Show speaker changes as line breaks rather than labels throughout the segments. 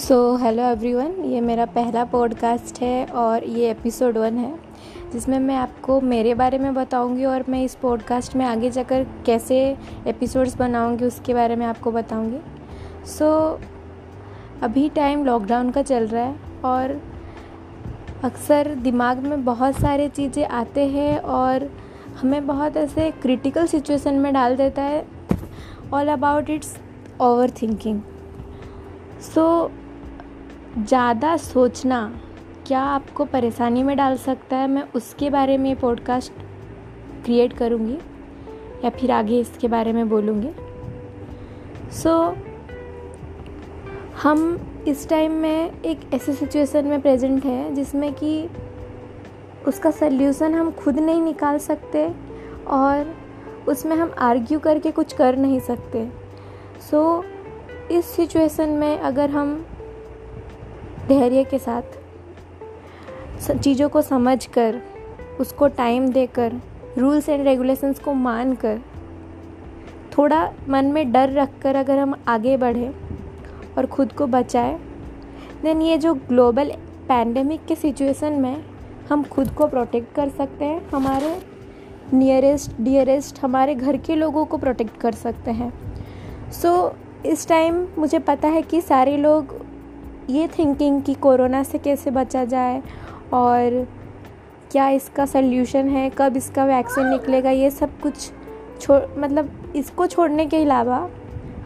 So hello everyone ये मेरा पहला पॉडकास्ट है और ये एपिसोड वन है जिसमें मैं आपको मेरे बारे में बताऊँगी और मैं इस पॉडकास्ट में आगे जाकर कैसे एपिसोड्स बनाऊँगी उसके बारे में आपको बताऊँगी। सो so, अभी टाइम लॉकडाउन का चल रहा है और अक्सर दिमाग में बहुत सारे चीज़ें आते हैं और हमें बहुत ऐसे क्रिटिकल सिचुएशन में डाल देता है all about it's over thinking so ज़्यादा सोचना क्या आपको परेशानी में डाल सकता है? मैं उसके बारे में पॉडकास्ट क्रिएट करूँगी या फिर आगे इसके बारे में बोलूँगी। सो so, हम इस टाइम में एक ऐसे सिचुएशन में प्रेजेंट है जिसमें कि उसका सल्यूशन हम खुद नहीं निकाल सकते और उसमें हम आर्ग्यू करके कुछ कर नहीं सकते। सो so, इस सिचुएशन में अगर हम धैर्य के साथ। चीज़ों को समझ कर उसको टाइम देकर रूल्स एंड रेगुलेशंस को मान कर थोड़ा मन में डर रख कर अगर हम आगे बढ़े और ख़ुद को बचाए देन ये जो ग्लोबल पैंडमिक के सिचुएशन में हम खुद को प्रोटेक्ट कर सकते हैं हमारे नियरेस्ट डियरेस्ट हमारे घर के लोगों को प्रोटेक्ट कर सकते हैं। सो so, इस टाइम मुझे पता है कि सारे लोग ये थिंकिंग कि कोरोना से कैसे बचा जाए और क्या इसका सल्यूशन है, कब इसका वैक्सीन निकलेगा, ये सब कुछ छोड़ मतलब इसको छोड़ने के अलावा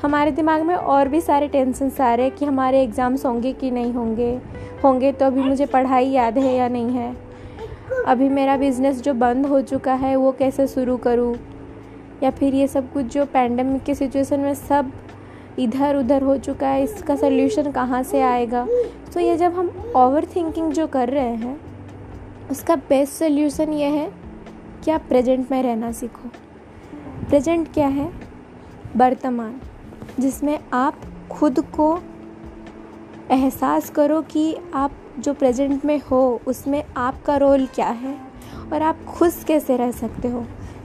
हमारे दिमाग में और भी सारे टेंशन आ रहे हैं कि हमारे एग्ज़ाम्स होंगे कि नहीं होंगे। होंगे तो अभी मुझे पढ़ाई याद है या नहीं है? अभी मेरा बिज़नेस जो बंद हो चुका है, वो कैसे शुरू करूँ? या फिर ये सब कुछ जो पैंडमिक के सिचुएशन में सब इधर उधर हो चुका है, इसका सल्यूशन कहाँ से आएगा? तो ये जब हम ओवर थिंकिंग जो कर रहे हैं, उसका बेस्ट सल्यूशन ये है कि आप प्रेजेंट में रहना सीखो। प्रेजेंट क्या है? वर्तमान, जिसमें आप खुद को एहसास करो कि आप जो प्रेजेंट में हो, उसमें आपका रोल क्या है और आप खुश कैसे रह सकते हो।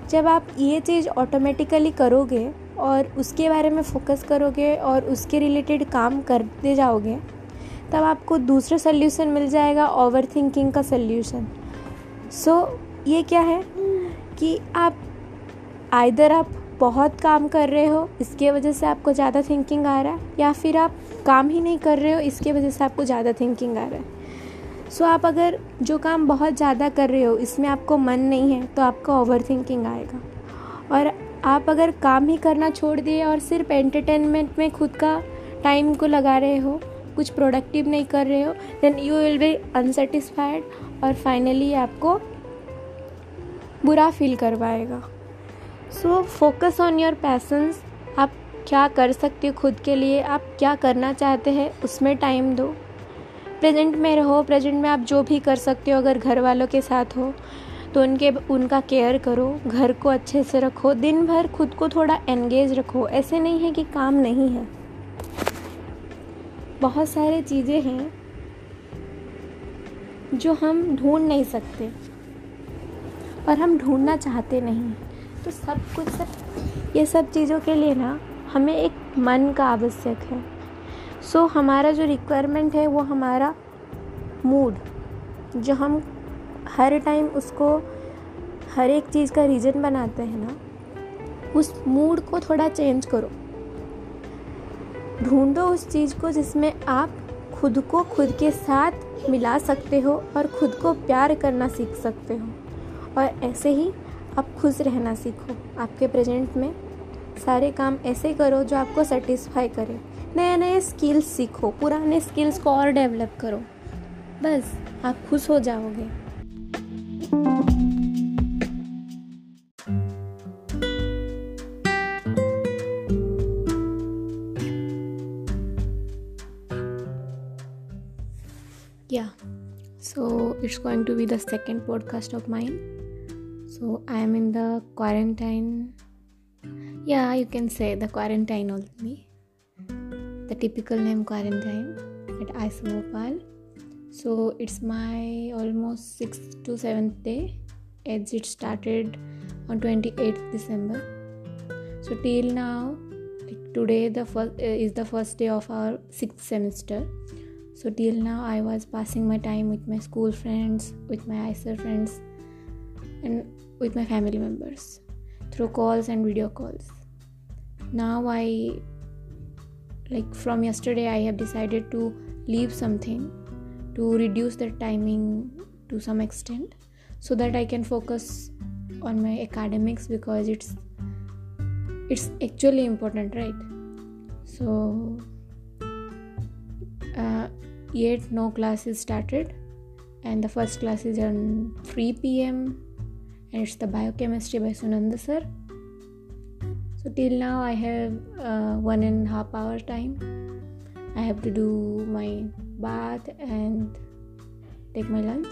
जब आप ये चीज़ ऑटोमेटिकली करोगे और उसके बारे में फोकस करोगे और उसके रिलेटेड काम करते जाओगे तब आपको दूसरा सल्यूशन मिल जाएगा ओवर थिंकिंग का सल्यूशन सो so, ये क्या है? कि आप आइधर आप बहुत काम कर रहे हो इसके वजह से आपको ज़्यादा थिंकिंग आ रहा है या फिर आप काम ही नहीं कर रहे हो इसके वजह से आपको ज़्यादा थिंकिंग आ रहा है. सो so, आप अगर जो काम बहुत ज़्यादा कर रहे हो इसमें आपको मन नहीं है तो आपका ओवर थिंकिंग आएगा. और आप अगर काम ही करना छोड़ दिए और सिर्फ़ एंटरटेनमेंट में खुद का टाइम को लगा रहे हो, कुछ प्रोडक्टिव नहीं कर रहे हो then you will be unsatisfied और फाइनली आपको बुरा फील करवाएगा। So focus on your passions आप क्या कर सकते हो खुद के लिए? आप क्या करना चाहते हैं, उसमें टाइम दो। प्रेजेंट में रहो प्रेजेंट में आप जो भी कर सकते हो, अगर घर वालों के साथ हो। तो उनके उनका केयर करो घर को अच्छे से रखो दिन भर खुद को थोड़ा एंगेज रखो। ऐसे नहीं है कि काम नहीं है। बहुत सारे चीज़ें हैं जो हम ढूंढ नहीं सकते और हम ढूंढना चाहते नहीं तो सब कुछ सब ये सब चीज़ों के लिए ना हमें एक मन का आवश्यक है। सो so, हमारा जो रिक्वायरमेंट है वो हमारा मूड जो हम हर टाइम उसको हर एक चीज़ का रीज़न बनाते हैं ना, उस मूड को थोड़ा चेंज करो। ढूंढो उस चीज़ को जिसमें आप खुद को खुद के साथ मिला सकते हो और खुद को प्यार करना सीख सकते हो। और ऐसे ही आप खुश रहना सीखो। आपके प्रेजेंट में सारे काम ऐसे करो जो आपको सेटिस्फाई करे। नए नए स्किल्स सीखो। पुराने स्किल्स को और डेवलप करो। बस, आप खुश हो जाओगे। Yeah. So it's going to be the second podcast of mine. So i am in the quarantine. Yeah you can say the quarantine only. The typical name quarantine at Isopal. So it's my almost 6th to 7th day. As it started on 28th december. So till now today the first uh, is the first day of our sixth semester. So till now i was passing my time with my school friends with my IISER friends and with my family members through calls and video calls. Now i like from yesterday i have decided to leave something to reduce the timing to some extent so that i can focus on my academics because it's it's actually important right? So uh, yet no class is started and the first class is on 3 p.m and it's the biochemistry by sunanda sir. So till now i have uh, one and a half hour time. I have to do my bath and take my lunch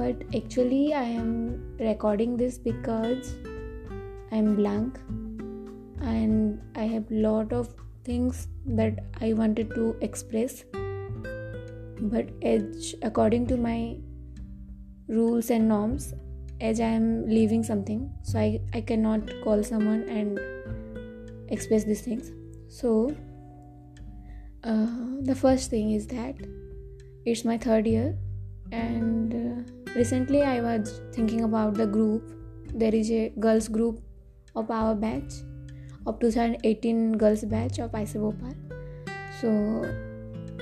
but actually i am recording this because i'm blank and i have lot of things that i wanted to express but as according to my rules and norms as I am leaving something, so I, I cannot call someone and express these things. So, uh, the first thing is that it's my third year, and uh, recently I was thinking about the group. There is a girls' group of our batch, of 2018 girls' batch of IISER Bhopal. So,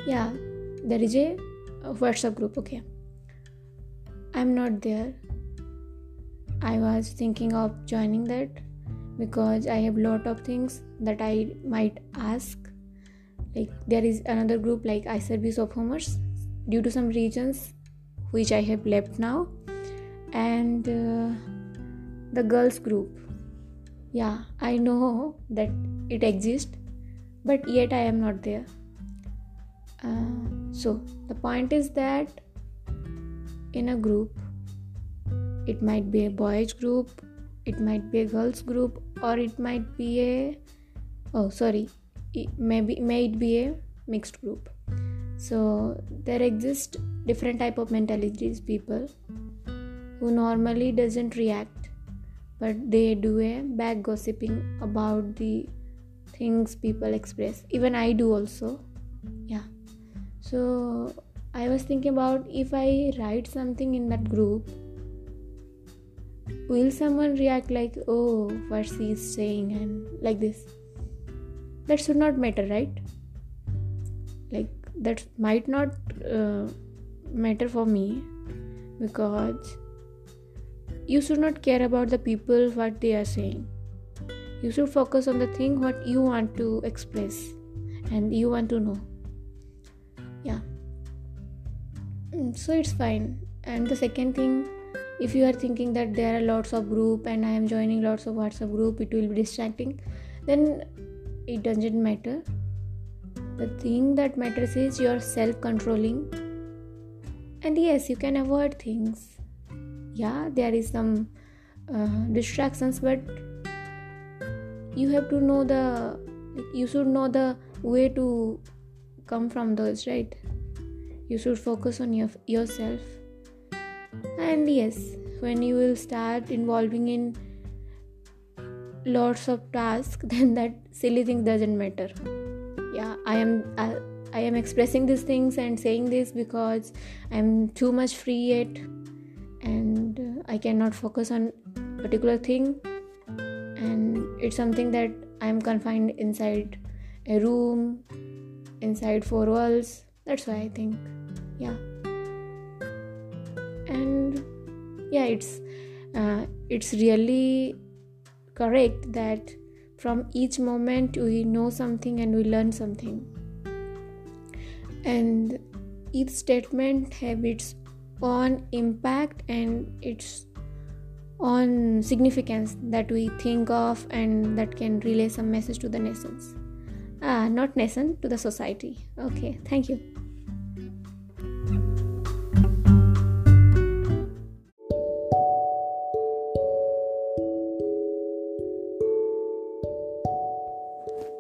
yeah, there is a WhatsApp group. Okay, I'm not there I was thinking of joining that because I have lot of things that I might ask. Like there is another group like IISERB sophomores due to some reasons which I have left now, and uh, the girls group. Yeah, I know that it exists, but yet I am not there. Uh, so the point is that in a group it might be a boys group it might be a girls group or it might be a oh sorry may it be a mixed group. So there exist different type of mentalities people who normally doesn't react but they do a back gossiping about the things people express. Even i do also. Yeah. So i was thinking about if i write something in that group will someone react like oh what she is saying and like this that should not matter right? Like that might not uh, matter for me because you should not care about the people what they are saying. You should focus on the thing what you want to express and you want to know. Yeah. Mm, so it's fine. And the second thing if you are thinking that there are lots of group and i am joining lots of whatsapp group it will be distracting then it doesn't matter. The thing that matters is your self controlling and yes you can avoid things. Yeah there is some uh, distractions but you have to know the you should know the way to come from those right? You should focus on your, yourself. And yes when you will start involving in lots of tasks then that silly thing doesn't matter. Yeah i am I, I am expressing these things and saying this because i'm too much free yet and uh, i cannot focus on particular thing. And it's something that i'm confined inside a room inside four walls. That's why i think yeah. And yeah it's uh, it's really correct that from each moment we know something and we learn something. And each statement have its own impact and its own significance that we think of and that can relay some message to the nations. Ah not nation to the society. Okay thank you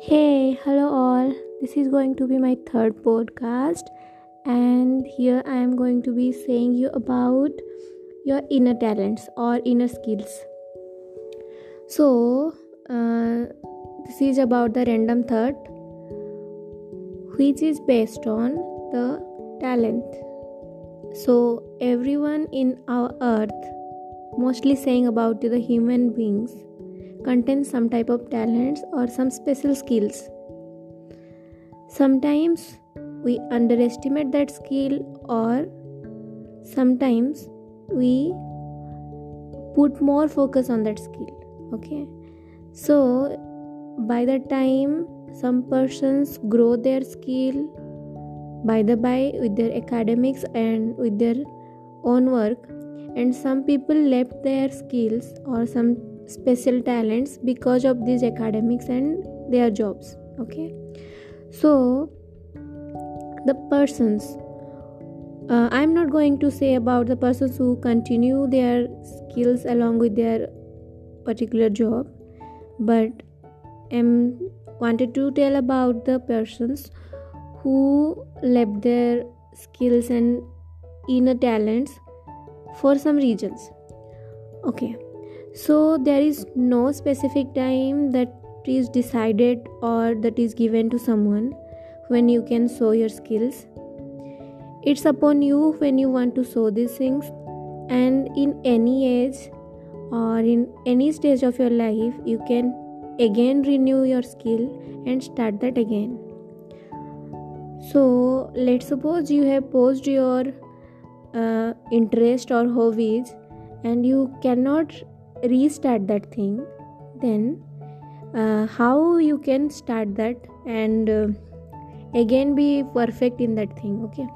Hey, hello all. This is going to be my third podcast, and here I am going to be saying you about your inner talents or inner skills. So, uh, this is about the random thought which is based on the talent so everyone in our earth mostly saying about the human beings contains some type of talents or some special skills. Sometimes we underestimate that skill or sometimes we put more focus on that skill okay? So by the time some persons grow their skill by the by with their academics and with their own work and some people left their skills or some special talents because of these academics and their jobs okay? So the persons uh, i'm not going to say about the persons who continue their skills along with their particular job but am wanted to tell about the persons who left their skills and inner talents for some reasons okay so there is no specific time that is decided or that is given to someone when you can show your skills. It's upon you when you want to show these things. And in any age or in any stage of your life you can again renew your skill and start that again. So let's suppose you have posed your uh, interest or hobbies and you cannot restart that thing then uh, how you can start that and uh, again be perfect in that thing okay?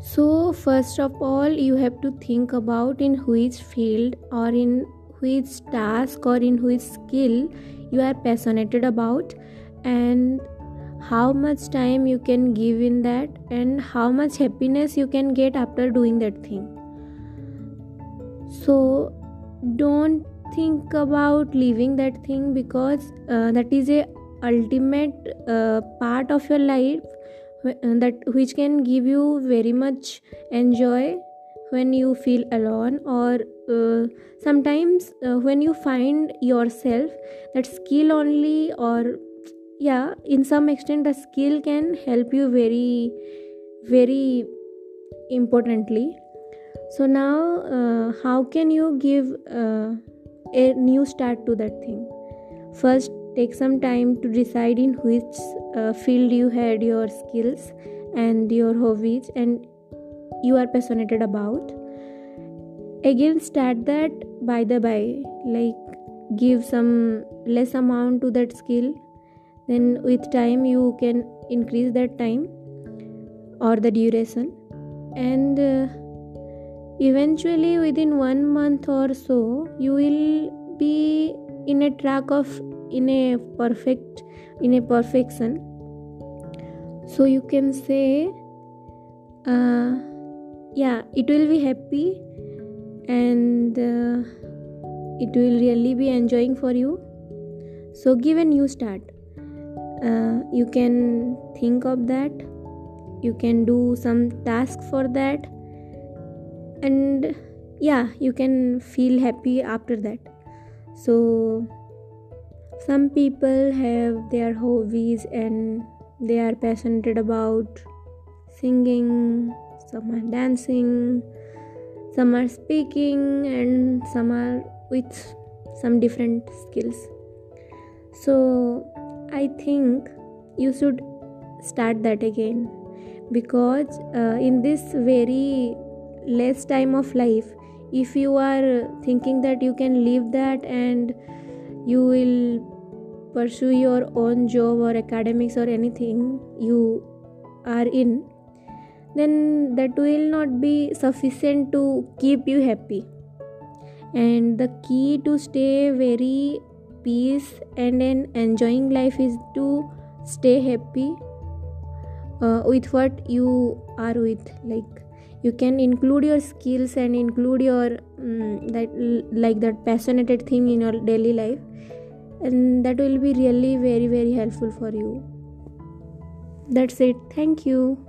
So first of all you have to think about in which field or in which task or in which skill you are passionate about and how much time you can give in that and how much happiness you can get after doing that thing. So don't think about leaving that thing because uh, that is a ultimate uh, part of your life that which can give you very much enjoy when you feel alone or uh, sometimes uh, when you find yourself that skill only or yeah in some extent the skill can help you very very importantly so now uh, how can you give uh, a new start to that thing? First take some time to decide in which uh, field you had your skills and your hobbies and you are passionate about. Again start that by the by like give some less amount to that skill. Then with time you can increase that time or the duration. And uh, eventually within one month or so you will be in a track of in a perfect in a perfection. So you can say uh, yeah it will be happy and uh, it will really be enjoying for you. So give a new start. Uh, you can think of that. You can do some task for that and yeah you can feel happy after that. So some people have their hobbies and they are passionate about singing some are dancing some are speaking and some are with some different skills. So i think you should start that again because uh, in this very less time of life. If you are thinking that you can leave that and you will pursue your own job or academics or anything you are in then that will not be sufficient to keep you happy. And the key to stay very peace and an enjoying life is to stay happy uh, with what you are with like you can include your skills and include your um, that like that passionate thing in your daily life and that will be really very very helpful for you. That's it. Thank you